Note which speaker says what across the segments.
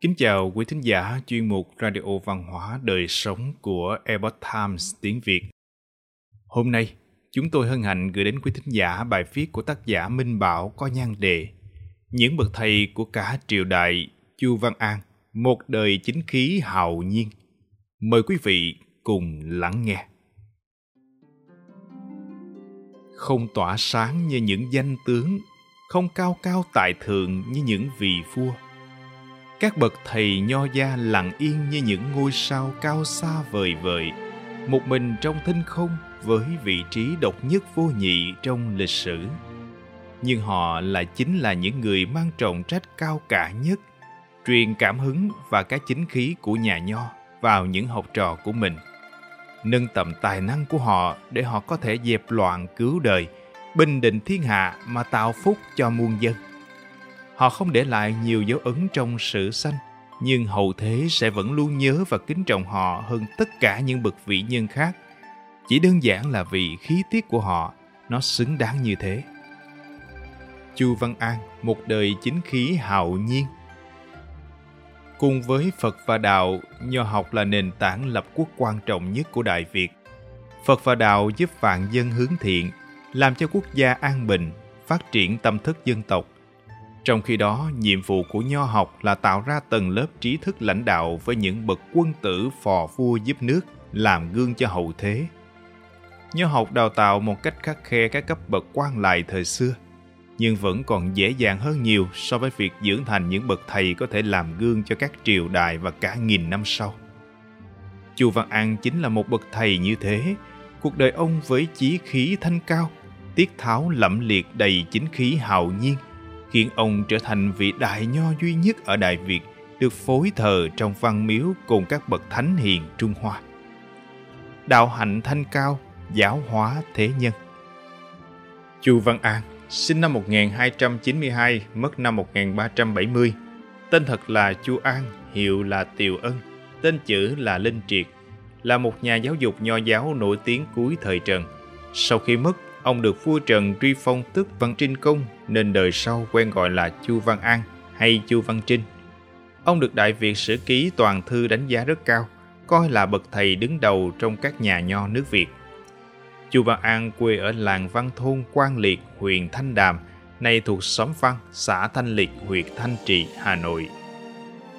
Speaker 1: Kính chào quý thính giả chuyên mục Radio Văn hóa Đời Sống của Epoch Times tiếng Việt. Hôm nay, chúng tôi hân hạnh gửi đến quý thính giả bài viết của tác giả Minh Bảo có nhan đề Những bậc thầy của cả triều đại Chu Văn An, một đời chính khí hào nhiên. Mời quý vị cùng lắng nghe. Không tỏa sáng như những danh tướng, không cao cao tại thượng như những vị vua – các bậc thầy nho gia lặng yên như những ngôi sao cao xa vời vợi một mình trong thinh không với vị trí độc nhất vô nhị trong lịch sử. Nhưng họ là chính là những người mang trọng trách cao cả nhất, truyền cảm hứng và cái chính khí của nhà nho vào những học trò của mình. Nâng tầm tài năng của họ để họ có thể dẹp loạn cứu đời, bình định thiên hạ mà tạo phúc cho muôn dân. Họ không để lại nhiều dấu ấn trong sử sanh, nhưng hậu thế sẽ vẫn luôn nhớ và kính trọng họ hơn tất cả những bậc vị nhân khác. Chỉ đơn giản là vì khí tiết của họ nó xứng đáng như thế. Chu Văn An, một đời chính khí hạo nhiên. Cùng với Phật và Đạo, nho học là nền tảng lập quốc quan trọng nhất của Đại Việt. Phật và Đạo giúp vạn dân hướng thiện, làm cho quốc gia an bình, phát triển tâm thức dân tộc, trong khi đó, nhiệm vụ của nho học là tạo ra tầng lớp trí thức lãnh đạo với những bậc quân tử phò vua giúp nước, làm gương cho hậu thế. Nho học đào tạo một cách khắc khe các cấp bậc quan lại thời xưa, nhưng vẫn còn dễ dàng hơn nhiều so với việc dưỡng thành những bậc thầy có thể làm gương cho các triều đại và cả nghìn năm sau. Chu Văn An chính là một bậc thầy như thế, cuộc đời ông với chí khí thanh cao, tiết tháo lẫm liệt đầy chính khí hào nhiên, khiến ông trở thành vị đại nho duy nhất ở Đại Việt được phối thờ trong văn miếu cùng các bậc thánh hiền Trung Hoa. Đạo hạnh thanh cao, giáo hóa thế nhân. Chu Văn An, sinh năm 1292, mất năm 1370. Tên thật là Chu An, hiệu là Tiều Ân, tên chữ là Linh Triệt, là một nhà giáo dục nho giáo nổi tiếng cuối thời Trần. Sau khi mất, Ông được vua Trần truy phong tước Văn Trinh Công nên đời sau quen gọi là Chu Văn An hay Chu Văn Trinh. Ông được Đại Việt Sử Ký Toàn Thư đánh giá rất cao, coi là bậc thầy đứng đầu trong các nhà nho nước Việt. Chu Văn An quê ở làng Văn Thôn Quang Liệt, huyện Thanh Đàm, nay thuộc xóm Văn, xã Thanh Liệt, huyện Thanh Trị, Hà Nội.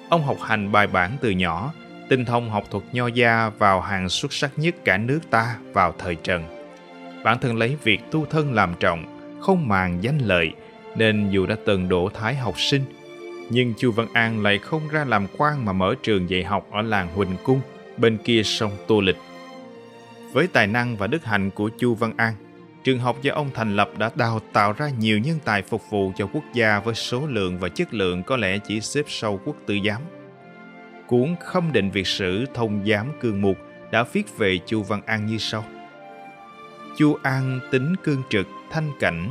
Speaker 1: Ông học hành bài bản từ nhỏ, tinh thông học thuật nho gia vào hàng xuất sắc nhất cả nước ta vào thời Trần bản thân lấy việc tu thân làm trọng, không màng danh lợi, nên dù đã từng đổ thái học sinh, nhưng Chu Văn An lại không ra làm quan mà mở trường dạy học ở làng Huỳnh Cung, bên kia sông Tô Lịch. Với tài năng và đức hạnh của Chu Văn An, trường học do ông thành lập đã đào tạo ra nhiều nhân tài phục vụ cho quốc gia với số lượng và chất lượng có lẽ chỉ xếp sau quốc tử giám. Cuốn Khâm định Việt sử thông giám cương mục đã viết về Chu Văn An như sau – chu an tính cương trực thanh cảnh,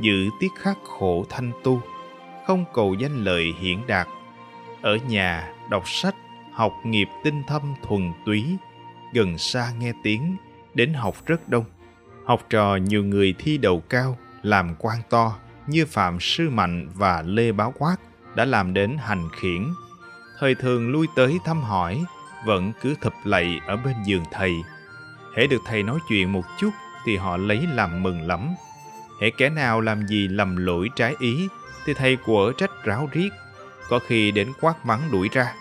Speaker 1: giữ tiết khắc khổ thanh tu, không cầu danh lợi hiển đạt. Ở nhà đọc sách, học nghiệp tinh thâm thuần túy, gần xa nghe tiếng, đến học rất đông. Học trò nhiều người thi đầu cao, làm quan to, như phạm sư mạnh và lê báo quát đã làm đến hành khiển. Thời thường lui tới thăm hỏi, vẫn cứ thụp lạy ở bên giường thầy. Hễ được thầy nói chuyện một chút thì họ lấy làm mừng lắm. Hễ kẻ nào làm gì lầm lỗi trái ý thì thầy của trách ráo riết, có khi đến quát mắng đuổi ra.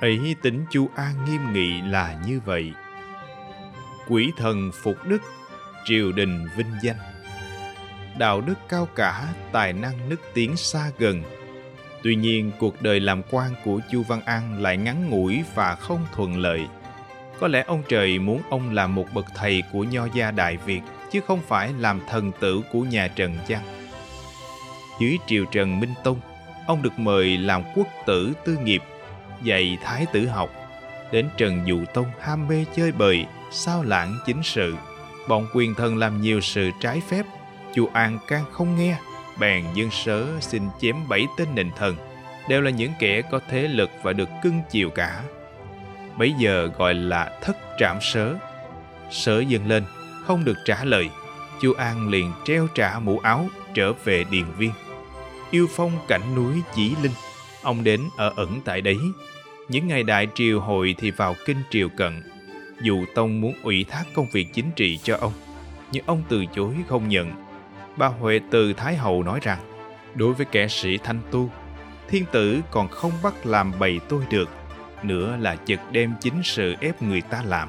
Speaker 1: Ấy tính chu An nghiêm nghị là như vậy. Quỷ thần phục đức, triều đình vinh danh. Đạo đức cao cả, tài năng nức tiếng xa gần. Tuy nhiên, cuộc đời làm quan của Chu Văn An lại ngắn ngủi và không thuận lợi có lẽ ông trời muốn ông làm một bậc thầy của nho gia Đại Việt, chứ không phải làm thần tử của nhà Trần chăng? Dưới triều Trần Minh Tông, ông được mời làm quốc tử tư nghiệp, dạy thái tử học. Đến Trần Dụ Tông ham mê chơi bời, sao lãng chính sự. Bọn quyền thần làm nhiều sự trái phép, chu An can không nghe, bèn dân sớ xin chém bảy tên nền thần, đều là những kẻ có thế lực và được cưng chiều cả bấy giờ gọi là thất trảm sớ. Sớ dâng lên, không được trả lời. Chu An liền treo trả mũ áo trở về Điền Viên. Yêu phong cảnh núi Chỉ Linh, Ông đến ở ẩn tại đấy. Những ngày đại triều hội thì vào kinh triều cận. Dù Tông muốn ủy thác công việc chính trị cho ông, nhưng ông từ chối không nhận. Bà Huệ từ Thái Hậu nói rằng, đối với kẻ sĩ thanh tu, thiên tử còn không bắt làm bầy tôi được, nữa là chật đem chính sự ép người ta làm.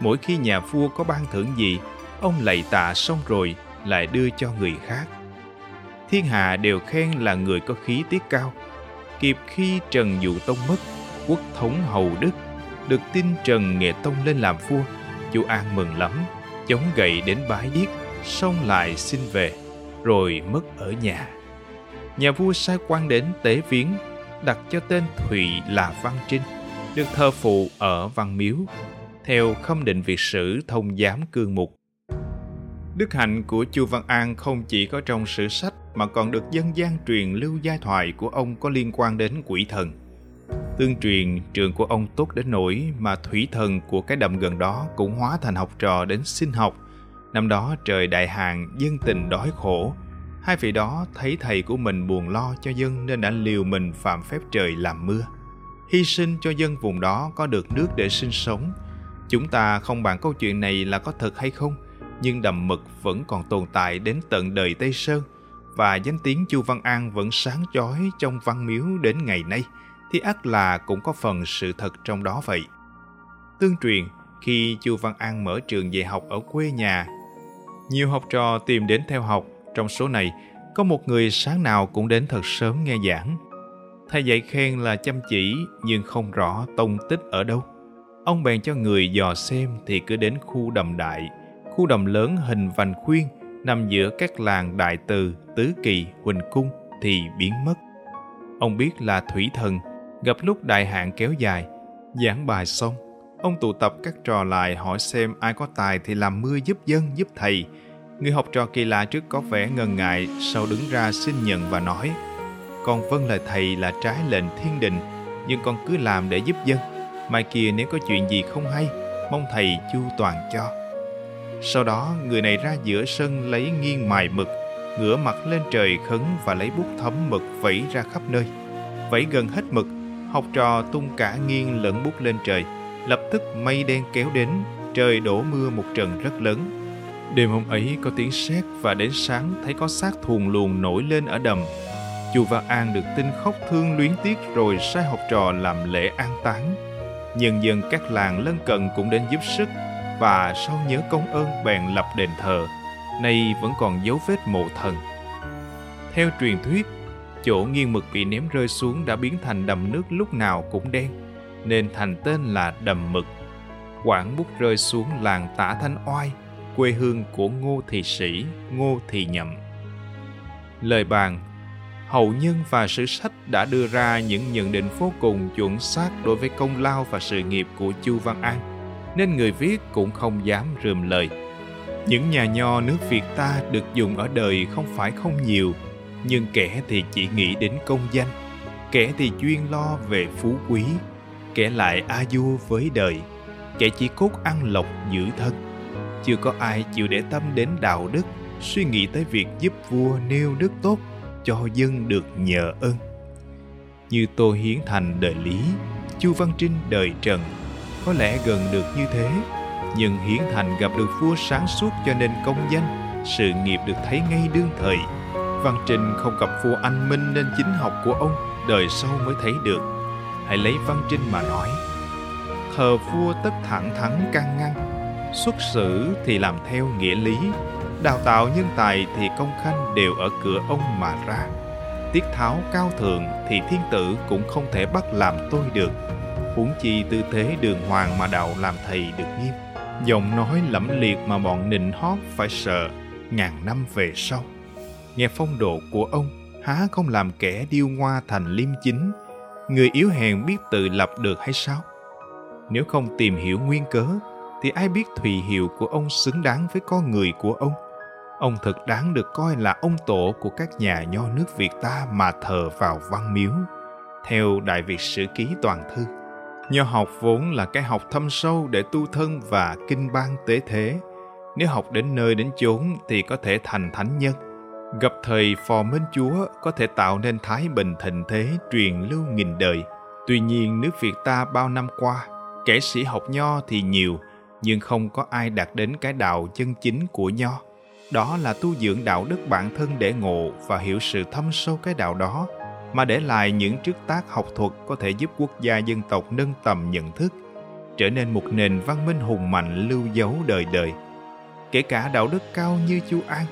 Speaker 1: Mỗi khi nhà vua có ban thưởng gì, ông lạy tạ xong rồi lại đưa cho người khác. Thiên hạ đều khen là người có khí tiết cao. Kịp khi Trần Dụ Tông mất, quốc thống hầu đức, được tin Trần Nghệ Tông lên làm vua, chú An mừng lắm, chống gậy đến bái điếc, xong lại xin về, rồi mất ở nhà. Nhà vua sai quan đến tế viếng, đặt cho tên Thụy là Văn Trinh, được thờ phụ ở Văn Miếu, theo khâm định việt sử thông giám cương mục. Đức hạnh của Chu Văn An không chỉ có trong sử sách mà còn được dân gian truyền lưu giai thoại của ông có liên quan đến quỷ thần. Tương truyền trường của ông tốt đến nỗi mà thủy thần của cái đầm gần đó cũng hóa thành học trò đến xin học. Năm đó trời đại hạn dân tình đói khổ. Hai vị đó thấy thầy của mình buồn lo cho dân nên đã liều mình phạm phép trời làm mưa. Hy sinh cho dân vùng đó có được nước để sinh sống. Chúng ta không bàn câu chuyện này là có thật hay không, nhưng đầm mực vẫn còn tồn tại đến tận đời Tây Sơn và danh tiếng Chu Văn An vẫn sáng chói trong văn miếu đến ngày nay – thì ắt là cũng có phần sự thật trong đó vậy. Tương truyền, khi Chu Văn An mở trường dạy học ở quê nhà, nhiều học trò tìm đến theo học, trong số này có một người sáng nào cũng đến thật sớm nghe giảng. Thầy dạy khen là chăm chỉ nhưng không rõ tông tích ở đâu. Ông bèn cho người dò xem thì cứ đến khu đầm đại, khu đầm lớn hình vành khuyên nằm giữa các làng Đại Từ, Tứ Kỳ, Huỳnh Cung thì biến mất. Ông biết là thủy thần gặp lúc đại hạn kéo dài giảng bài xong ông tụ tập các trò lại hỏi xem ai có tài thì làm mưa giúp dân giúp thầy người học trò kỳ lạ trước có vẻ ngần ngại, sau đứng ra xin nhận và nói, con vâng lời thầy, là trái lệnh thiên đình, nhưng con cứ làm để giúp dân. Mai kia nếu có chuyện gì không hay, mong thầy chu toàn cho. Sau đó, người này ra giữa sân lấy nghiêng mài mực, ngửa mặt lên trời khấn và lấy bút thấm mực vẩy ra khắp nơi. Vẩy gần hết mực, học trò tung cả nghiêng lẫn bút lên trời, lập tức mây đen kéo đến, trời đổ mưa một trận rất lớn đêm hôm ấy có tiếng sét và đến sáng thấy có xác thuồng luồn nổi lên ở đầm. Chu văn an được tin khóc thương luyến tiếc rồi sai học trò làm lễ an táng. Nhân dân các làng lân cận cũng đến giúp sức và sau nhớ công ơn bèn lập đền thờ nay vẫn còn dấu vết mộ thần. Theo truyền thuyết chỗ nghiêng mực bị ném rơi xuống đã biến thành đầm nước lúc nào cũng đen, nên thành tên là đầm mực. Quảng bút rơi xuống làng Tả Thanh Oai, quê hương của Ngô Thị Sĩ, Ngô Thị Nhậm. Lời bàn Hậu nhân và sử sách đã đưa ra những nhận định vô cùng chuẩn xác đối với công lao và sự nghiệp của Chu Văn An, nên người viết cũng không dám rườm lời. Những nhà nho nước Việt ta được dùng ở đời không phải không nhiều, nhưng kẻ thì chỉ nghĩ đến công danh kẻ thì chuyên lo về phú quý kẻ lại a du với đời kẻ chỉ cốt ăn lộc giữ thân chưa có ai chịu để tâm đến đạo đức suy nghĩ tới việc giúp vua nêu đức tốt cho dân được nhờ ơn như tô hiến thành đời lý chu văn trinh đời trần có lẽ gần được như thế nhưng hiến thành gặp được vua sáng suốt cho nên công danh sự nghiệp được thấy ngay đương thời Văn Trinh không gặp vua anh Minh nên chính học của ông đời sau mới thấy được. Hãy lấy Văn Trinh mà nói. Thờ vua tất thẳng thắn can ngăn, xuất xử thì làm theo nghĩa lý, đào tạo nhân tài thì công khanh đều ở cửa ông mà ra. Tiết tháo cao thượng thì thiên tử cũng không thể bắt làm tôi được. Huống chi tư thế đường hoàng mà đạo làm thầy được nghiêm. Giọng nói lẫm liệt mà bọn nịnh hót phải sợ ngàn năm về sau nghe phong độ của ông há không làm kẻ điêu ngoa thành liêm chính người yếu hèn biết tự lập được hay sao nếu không tìm hiểu nguyên cớ thì ai biết thùy hiệu của ông xứng đáng với con người của ông. Ông thật đáng được coi là ông tổ của các nhà nho nước việt ta mà thờ vào văn miếu. Theo đại việt sử ký toàn thư nho học vốn là cái học thâm sâu để tu thân và kinh ban tế thế. Nếu học đến nơi đến chốn thì có thể thành thánh nhân. Gặp thời phò mến chúa có thể tạo nên thái bình thịnh thế truyền lưu nghìn đời. Tuy nhiên nước Việt ta bao năm qua, kẻ sĩ học nho thì nhiều, nhưng không có ai đạt đến cái đạo chân chính của nho. Đó là tu dưỡng đạo đức bản thân để ngộ và hiểu sự thâm sâu cái đạo đó, mà để lại những trước tác học thuật có thể giúp quốc gia dân tộc nâng tầm nhận thức, trở nên một nền văn minh hùng mạnh lưu dấu đời đời. Kể cả đạo đức cao như Chu An,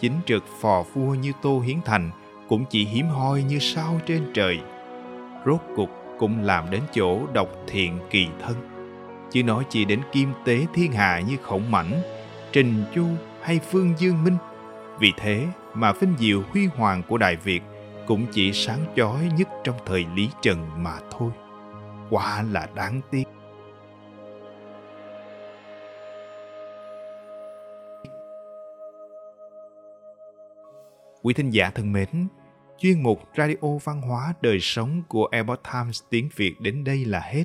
Speaker 1: chính trực phò vua như Tô Hiến Thành cũng chỉ hiếm hoi như sao trên trời. Rốt cục cũng làm đến chỗ độc thiện kỳ thân. Chứ nói chỉ đến kim tế thiên hạ như khổng mảnh, trình chu hay phương dương minh. Vì thế mà vinh diệu huy hoàng của Đại Việt cũng chỉ sáng chói nhất trong thời Lý Trần mà thôi. Quả là đáng tiếc. Quý thính giả thân mến, chuyên mục Radio Văn hóa Đời Sống của Epoch Times tiếng Việt đến đây là hết.